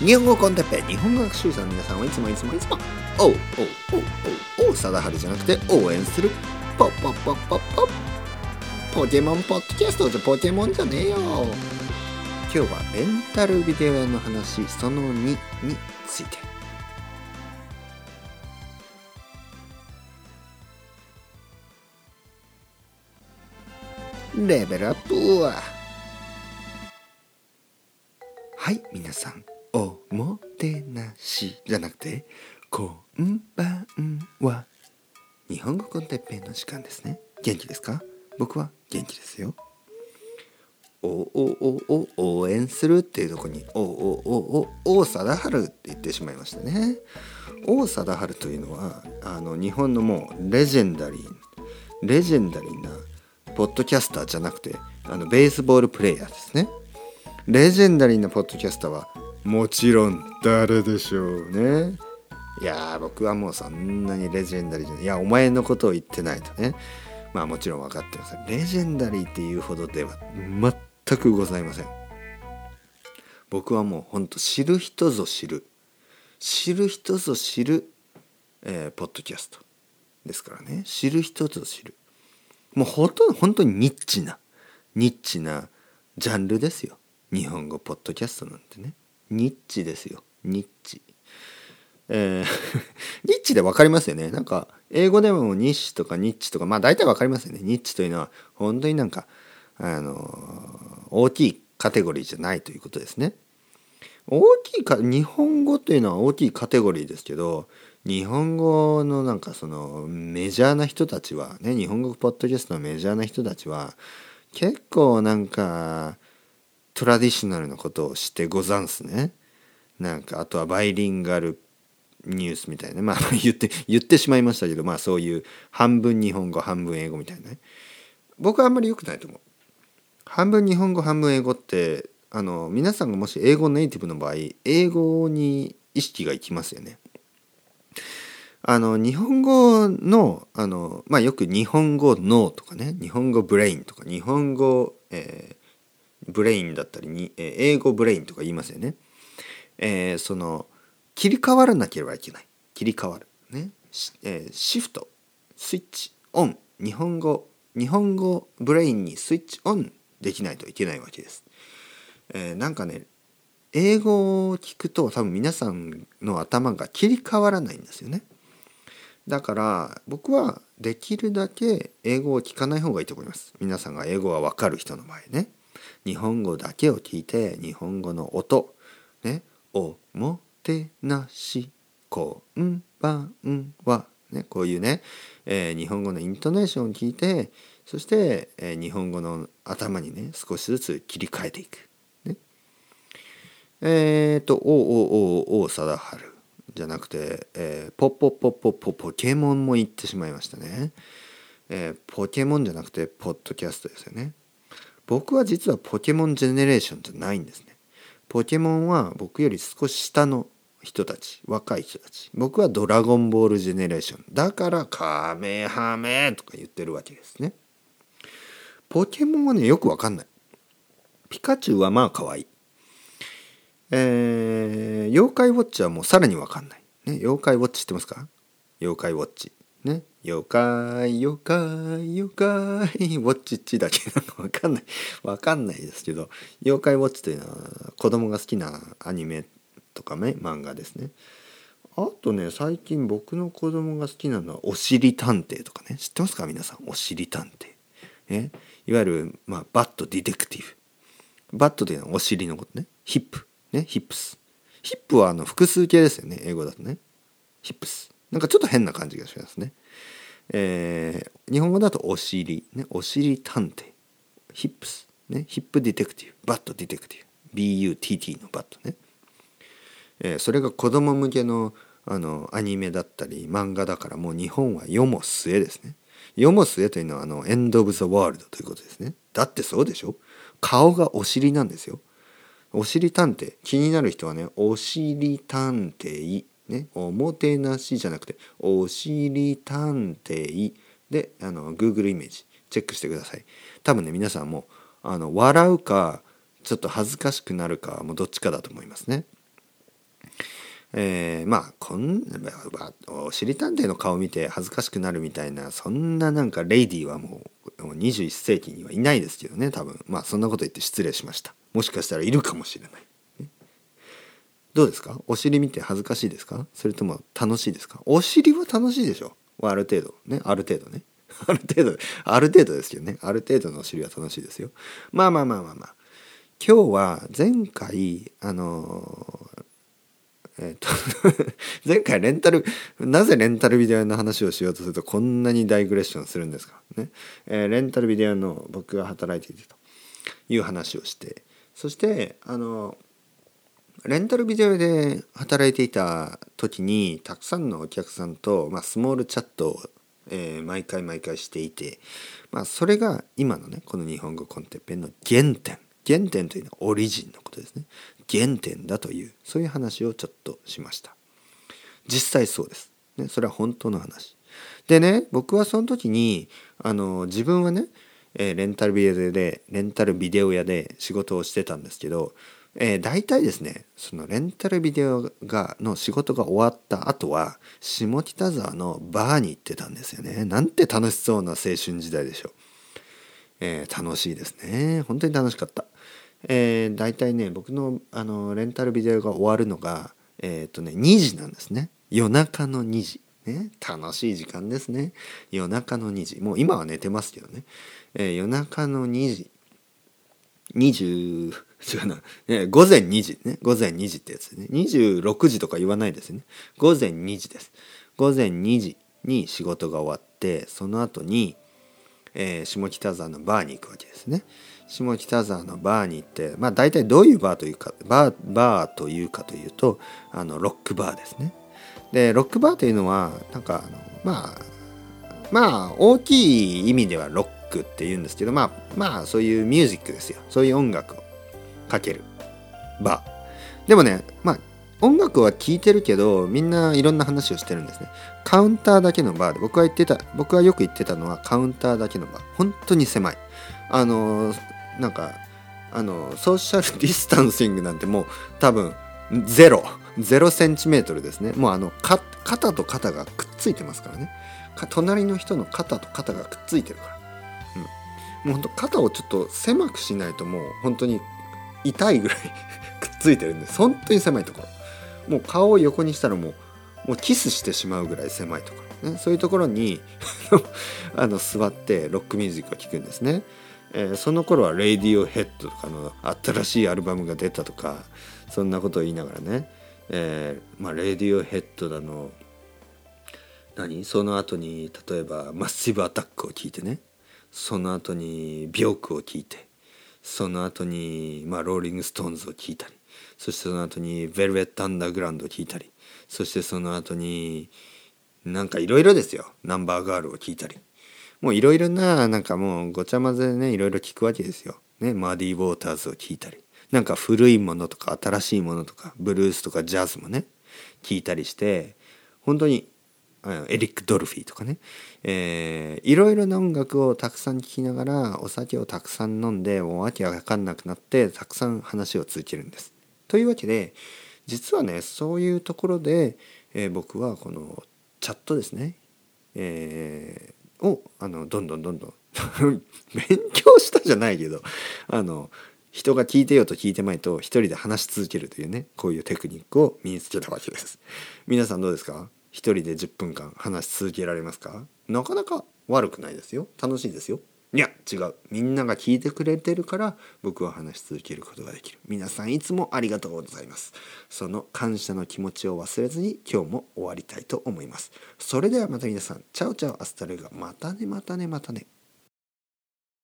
日本語コンテッペ日本語学習者の皆さんはいつもいつもいつもおうおうおうおうおう貞治じゃなくて応援するポッポッポッポッポッポケモンポッドキャストじゃポケモンじゃねえよ。今日はレンタルビデオ屋の話その2について。レベルアップは。はい皆さん。もてなしじゃなくてこんばんは。日本語コンテッペイの時間ですね。元気ですか？僕は元気ですよ。おおおお応援するっていうとこにおおおお王貞治って言ってしまいましたね。王貞治というのはあの日本のもうレジェンダリーレジェンダリーなポッドキャスターじゃなくてあのベースボールプレーヤーですね。レジェンダリーなポッドキャスターはもちろん誰でしょうね。いや僕はもうそんなにレジェンダリーじゃない。いやお前のことを言ってないとね。まあもちろん分かってます。レジェンダリーっていうほどでは全くございません。僕はもうほんと知る人ぞ知る。知る人ぞ知る、えー、ポッドキャストですからね。知る人ぞ知る。もうほとんど本当にニッチなニッチなジャンルですよ。日本語ポッドキャストなんてね。ニッチですよ。ニッチ。えー ニッチで分かりますよね。なんか英語でもニッシとかニッチとかまあ大体分かりますよね。ニッチというのは本当になんかあの大きいカテゴリーじゃないということですね。大きいか日本語というのは大きいカテゴリーですけど日本語のなんかそのメジャーな人たちはね日本語ポッドキャストのメジャーな人たちは結構なんかトラディショナルなことをしてござんすね。なんかあとはバイリンガルニュースみたいなまあ 言って言ってしまいましたけどまあそういう半分日本語半分英語みたいなね僕はあんまり良くないと思う。半分日本語半分英語ってあの皆さんがもし英語ネイティブの場合英語に意識がいきますよね。あの日本語のあの、まあ、よく日本語脳とかね日本語 brain とか日本語、えー、 brain だったりに、え、英語 brain とか言いますよね。えー、その切り替わらなければいけない切り替わるね、えー、シフトスイッチオン日本語日本語 brain にスイッチオンできないといけないわけです。えー、なんかね英語を聞くと多分皆さんの頭が切り替わらないんですよね。だから僕はできるだけ英語を聞かない方がいいと思います。皆さんが英語がわかる人の場合ね。日本語だけを聞いて日本語の音、ね、おもてなし、こんばんは、ね、こういうね、えー、日本語のイントネーションを聞いてそして、えー、日本語の頭にね少しずつ切り替えていく。ね、えっ、と「おおおおお貞治」じゃなくて、えー、ポッポッポッポッポポケモンも言ってしまいましたね。えー、ポケモンじゃなくてポッドキャストですよね。僕は実はポケモンジェネレーションじゃないんですね。ポケモンは僕より少し下の人たち若い人たち。僕はドラゴンボールジェネレーション。だからカメハメとか言ってるわけですね。ポケモンはねよくわかんない。ピカチュウはまあ可愛い。えー、妖怪ウォッチはもうさらにわかんない、ね、妖怪ウォッチ知ってますか？妖怪ウォッチ。ね。妖怪妖怪妖怪。ウォッチっちだけなんかわかんない。わかんないですけど妖怪ウォッチというのは子供が好きなアニメとかね漫画ですね。あとね最近僕の子供が好きなのはおしり探偵とかね。知ってますか？皆さん。おしり探偵ねい。わゆる、まあ、 butt detective。butt というのはお尻のことね。ヒップ。ね？ヒップス。ヒップはあの複数形ですよね。英語だとね。 hips。なんかちょっと変な感じがしますね。えー、日本語だとお尻。ねお尻探偵。hips。ね hip detective。butt detective。BUTT の butt ね。えー、それが子供向けのあのアニメだったり漫画だからもう日本は世も末ですね。世も末というのはあの end of the world ということですね。だってそうでしょ？顔がお尻なんですよ。お尻探偵。気になる人はねお尻探偵。ねおもてなしじゃなくてお尻探偵であの Google イメージチェックしてください。多分ね皆さんもあの笑うかちょっと恥ずかしくなるかもうどっちかだと思いますね。えー、まあこんおしりたんていの顔見て恥ずかしくなるみたいなそんななんかレイディーはもうもう21世紀にはいないですけどね多分まあそんなこと言って失礼しましたもしかしたらいるかもしれない、どうですか？お尻見て恥ずかしいですか？それとも楽しいですか？お尻は楽しいでしょ。ある程度。ね？ある程度ね。ある程度。ある程度ですけどね。ある程度のお尻は楽しいですよ。まあまあまあまあまあ。今日は前回あのえーと 前回レンタルなぜレンタルビデオの話をしようとするとこんなにダイグレッションするんですか？ね、えー、レンタルビデオの僕が働いていてという話をしてそしてあのレンタルビデオで働いていた時にたくさんのお客さんと、まあ、スモールチャットを、えー、毎回毎回していて、まあ、それが今のねこの日本語コンテッペンの原点。原点というのはオリジンのことですね。原点だというそういう話をちょっとしました。実際そうです、ね、それは本当の話。でね僕はその時にあの自分はね、え、レンタルビデオでレンタルビデオ屋で仕事をしてたんですけど、えー、大体ですねそのレンタルビデオがの仕事が終わった後は下北沢のバーに行ってたんですよね。なんて楽しそうな青春時代でしょう、えー、楽しいですね。本当に楽しかった。えー、大体ね僕のあのレンタルビデオが終わるのがえっ、とね2時なんですね。夜中の2時。楽しい時間ですね。夜中の2時。もう今は寝てますけどね、えー、夜中の2時。20 違うな、ね、午前2時。ね午前2時ってやつですね26時とか言わないですね。午前2時です。午前2時に仕事が終わってその後に、えー、下北沢のバーに行くわけですね。下北沢のバーに行ってまあ大体どういうバーというかバーバーというかというとあのロックバーですね。でロックバーというのはなんかあのまあまあ大きい意味ではロックっていうんですけどまあまあそういうミュージックですよ。そういう音楽を。かける。バー。でもねまあ音楽は聴いてるけどみんないろんな話をしてるんですね。カウンターだけのバーで僕は言ってた僕はよく言ってたのはカウンターだけのバー。本当に狭い。あのなんかあの social distancing なんてもう多分ゼロ。ゼロセンチメートルですね。もうあの肩と肩がくっついてますからね。隣の人の肩と肩がくっついてるから、うん、もうほんと肩をちょっと狭くしないともう本当に痛いぐらい くっついてるんで本当に狭いところ。もう顔を横にしたらもうもうキスしてしまうぐらい狭いところ、ね、そういうところに あの座ってロックミュージックを聴くんですね。えー、その頃は「Radiohead」とかの新しいアルバムが出たとかそんなことを言いながらね、えー、まあ、 Radiohead だの何？その後に例えば Massive Attack を聞いてね。その後にビョークを聞いて。その後にまあローリング・ストーンズを聞いたりそしてその後にベルベット・アンダーグラウンドを聞いたりそしてその後になんかいろいろですよ。ナンバーガールを聞いたり。もういろいろななんかもうごちゃ混ぜでねいろいろ聞くわけですよ。ねマディ・ウォーターズを聞いたり。なんか古いものとか新しいものとかブルースとかジャズもね聞いたりして本当にエリック・ドルフィーとかね、えー、いろいろな音楽をたくさん聴きながらお酒をたくさん飲んでもう訳が分かんなくなってたくさん話を続けるんです。というわけで実はねそういうところで、えー、僕はこのチャットですね、えをあのどんどんどんどん。勉強したじゃないけどあの人が聞いてようと聞いてまいと一人で話し続けるというねこういうテクニックを身につけたわけです。皆さんどうですか？1人で10分間話し続けられますか？なかなか悪くないですよ。楽しいですよ。いや違う。みんなが聞いてくれてるから僕は話し続けることができる。皆さんいつもありがとうございます。その感謝の気持ちを忘れずに今日も終わりたいと思います。それではまた皆さん。チャオチャオアスタルがまたねまたねまたね。